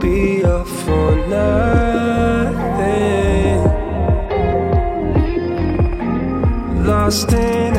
Be all for nothing, lost in